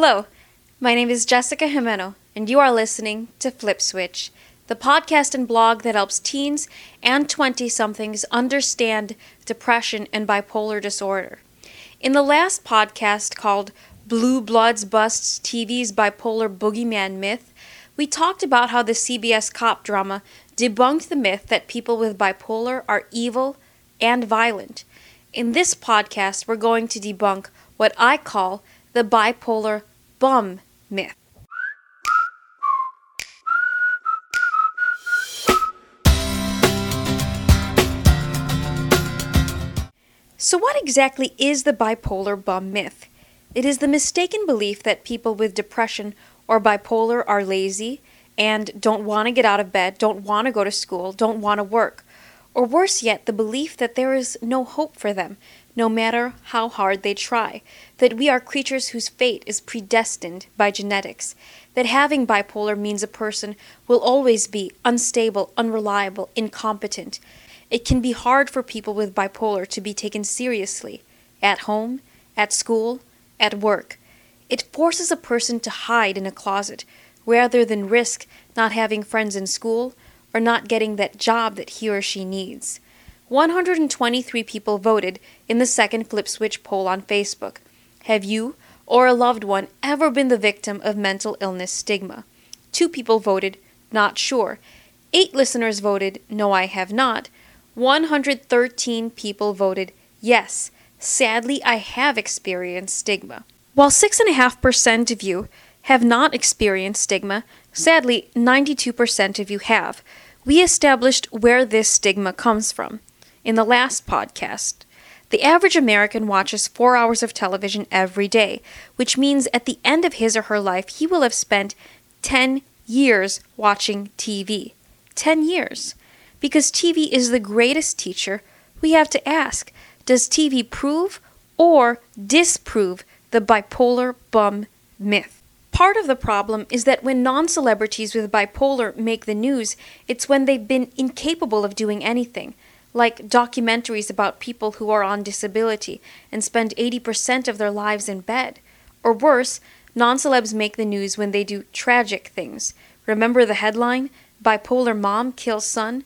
Hello, my name is Jessica Gimeno, and you are listening to Flip Switch, the podcast and blog that helps teens and 20 somethings understand depression and bipolar disorder. In the last podcast called Blue Bloods Busts TV's Bipolar Boogeyman Myth, we talked about how the CBS cop drama debunked the myth that people with bipolar are evil and violent. In this podcast, we're going to debunk what I call the bipolar bum myth. So, what exactly is the bipolar bum myth? It is the mistaken belief that people with depression or bipolar are lazy and don't want to get out of bed, don't want to go to school, don't want to work. Or worse yet, the belief that there is no hope for them, no matter how hard they try, that we are creatures whose fate is predestined by genetics, that having bipolar means a person will always be unstable, unreliable, incompetent. It can be hard for people with bipolar to be taken seriously at home, at school, at work. It forces a person to hide in a closet rather than risk not having friends in school or not getting that job that he or she needs. 123 people voted in the second Flip Switch poll on Facebook. Have you or a loved one ever been the victim of mental illness stigma? Two people voted not sure. Eight listeners voted no, I have not. 113 people voted yes. Sadly, I have experienced stigma. While 6.5% of you have not experienced stigma, sadly, 92% of you have. We established where this stigma comes from in the last podcast. The average American watches four hours of television every day, which means at the end of his or her life, he will have spent 10 years watching TV. 10 years. Because TV is the greatest teacher, we have to ask does TV prove or disprove the bipolar bum myth? Part of the problem is that when non celebrities with bipolar make the news, it's when they've been incapable of doing anything like documentaries about people who are on disability and spend 80% of their lives in bed. Or worse, non celebs make the news when they do tragic things. Remember the headline? Bipolar mom kills son?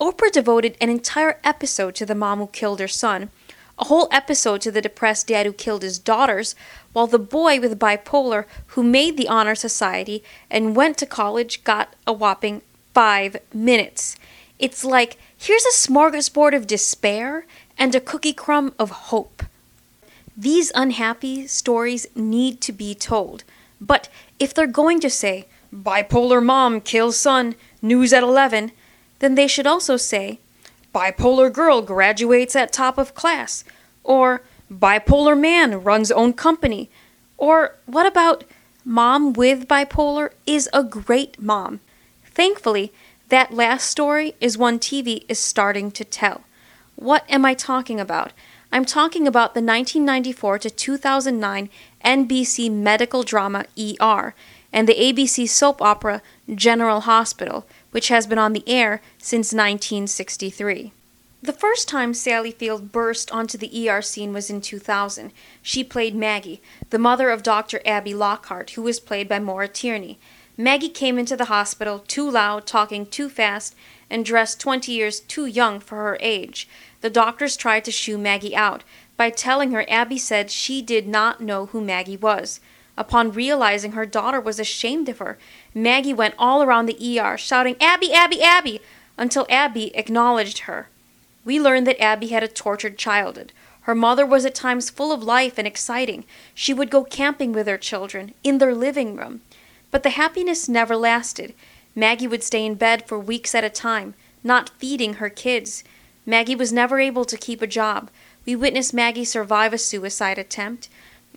Oprah devoted an entire episode to the mom who killed her son, a whole episode to the depressed dad who killed his daughters, while the boy with bipolar who made the Honor Society and went to college got a whopping five minutes. It's like here's a smorgasbord of despair and a cookie crumb of hope. These unhappy stories need to be told. But if they're going to say, bipolar mom kills son, news at 11, then they should also say, bipolar girl graduates at top of class, or bipolar man runs own company, or what about mom with bipolar is a great mom? Thankfully, that last story is one TV is starting to tell. What am I talking about? I'm talking about the 1994 to 2009 NBC medical drama ER and the ABC soap opera General Hospital, which has been on the air since 1963. The first time Sally Field burst onto the ER scene was in 2000. She played Maggie, the mother of Dr. Abby Lockhart, who was played by Maura Tierney. Maggie came into the hospital too loud, talking too fast, and dressed 20 years too young for her age. The doctors tried to shoo Maggie out by telling her Abby said she did not know who Maggie was. Upon realizing her daughter was ashamed of her, Maggie went all around the ER shouting, Abby, Abby, Abby, until Abby acknowledged her. We learned that Abby had a tortured childhood. Her mother was at times full of life and exciting. She would go camping with her children in their living room. But the happiness never lasted. Maggie would stay in bed for weeks at a time, not feeding her kids. Maggie was never able to keep a job. We witnessed Maggie survive a suicide attempt.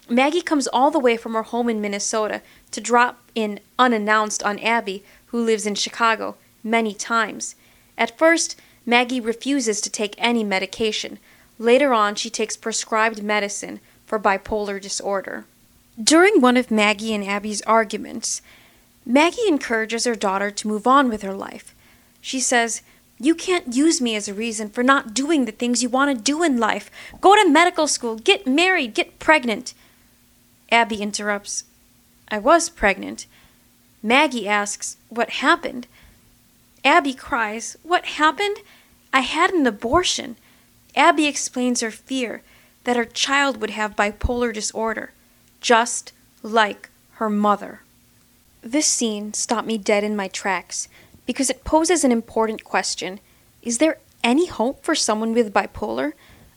Maggie comes all the way from her home in Minnesota to drop in unannounced on Abby, who lives in Chicago, many times. At first, Maggie refuses to take any medication. Later on, she takes prescribed medicine for bipolar disorder. During one of Maggie and Abby's arguments, Maggie encourages her daughter to move on with her life. She says, You can't use me as a reason for not doing the things you want to do in life. Go to medical school, get married, get pregnant. Abby interrupts, I was pregnant. Maggie asks, What happened? Abby cries, What happened? I had an abortion. Abby explains her fear that her child would have bipolar disorder, just like her mother. This scene stopped me dead in my tracks because it poses an important question. Is there any hope for someone with bipolar?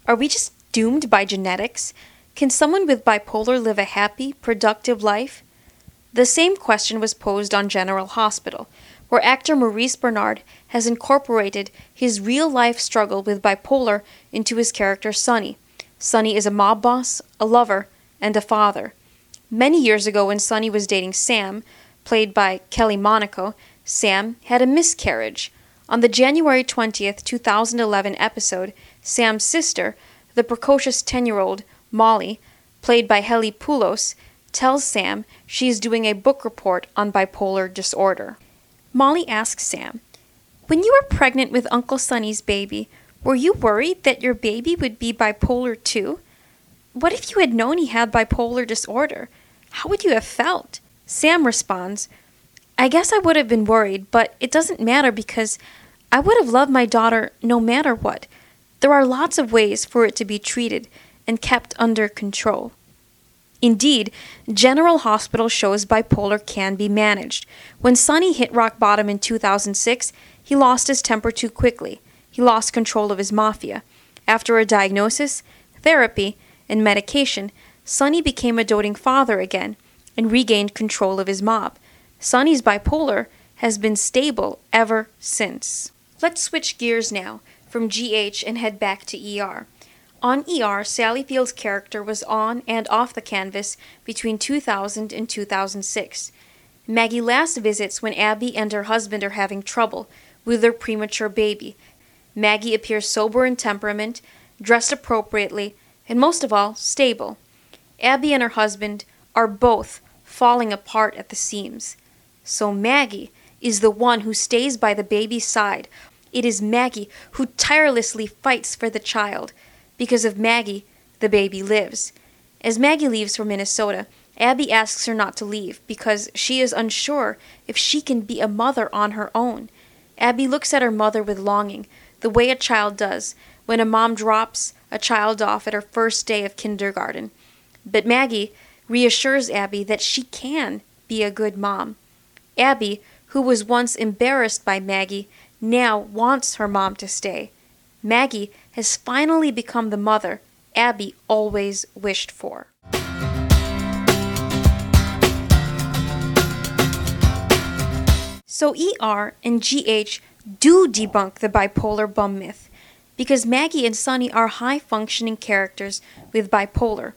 Are we just doomed by genetics? Can someone with bipolar live a happy, productive life? The same question was posed on General Hospital, where actor Maurice Benard has incorporated his real life struggle with bipolar into his character Sonny. Sonny is a mob boss, a lover, and a father. Many years ago, when Sonny was dating Sam, played by Kelly Monaco, Sam had a miscarriage. On the January 20th, 2011 episode, Sam's sister, the precocious 10 year old Molly, played by Haley Pullos, tells Sam she is doing a book report on bipolar disorder. Molly asks Sam, When you were pregnant with Uncle Sonny's baby, were you worried that your baby would be bipolar too? What if you had known he had bipolar disorder? How would you have felt? Sam responds, I guess I would have been worried, but it doesn't matter because I would have loved my daughter no matter what. There are lots of ways for it to be treated and kept under control. Indeed, General Hospital shows bipolar can be managed. When Sonny hit rock bottom in 2006, he lost his temper too quickly. He lost control of his mafia. After a diagnosis, therapy, and medication, Sonny became a doting father again and regained control of his mob. Sonny's bipolar has been stable ever since. Let's switch gears now from GH and head back to ER. On ER, Sally Field's character was on and off the canvas between 2000 and 2006. Maggie last visits when Abby and her husband are having trouble with their premature baby. Maggie appears sober in temperament, dressed appropriately, and most of all, stable. Abby and her husband are both falling apart at the seams. So Maggie is the one who stays by the baby's side. It is Maggie who tirelessly fights for the child. Because of Maggie, the baby lives. As Maggie leaves for Minnesota, Abby asks her not to leave because she is unsure if she can be a mother on her own. Abby looks at her mother with longing, the way a child does when a mom drops a child off at her first day of kindergarten. But Maggie reassures Abby that she can be a good mom. Abby, who was once embarrassed by Maggie, now wants her mom to stay. Maggie has finally become the mother Abby always wished for. So ER and GH do debunk the bipolar bum myth because Maggie and Sonny are high functioning characters with bipolar.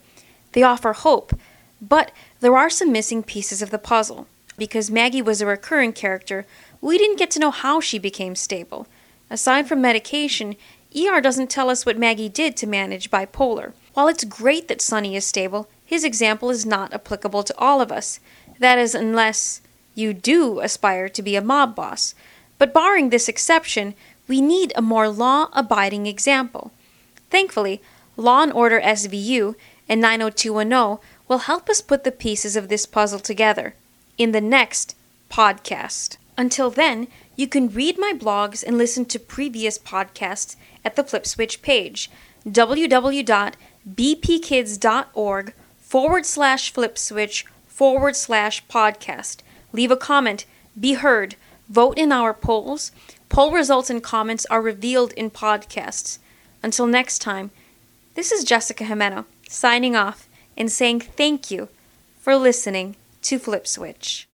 They offer hope, but there are some missing pieces of the puzzle. Because Maggie was a recurring character, we didn't get to know how she became stable. Aside from medication, ER doesn't tell us what Maggie did to manage bipolar. While it's great that Sonny is stable, his example is not applicable to all of us. That is, unless you do aspire to be a mob boss. But barring this exception, we need a more law abiding example. Thankfully, Law and Order SVU and 90210 will help us put the pieces of this puzzle together in the next podcast. Until then, you can read my blogs and listen to previous podcasts at the FlipSwitch page www.bpkids.org forward slash flipswitch forward slash podcast. Leave a comment, be heard, vote in our polls. Poll results and comments are revealed in podcasts. Until next time, this is Jessica Gimeno signing off and saying thank you for listening to FlipSwitch.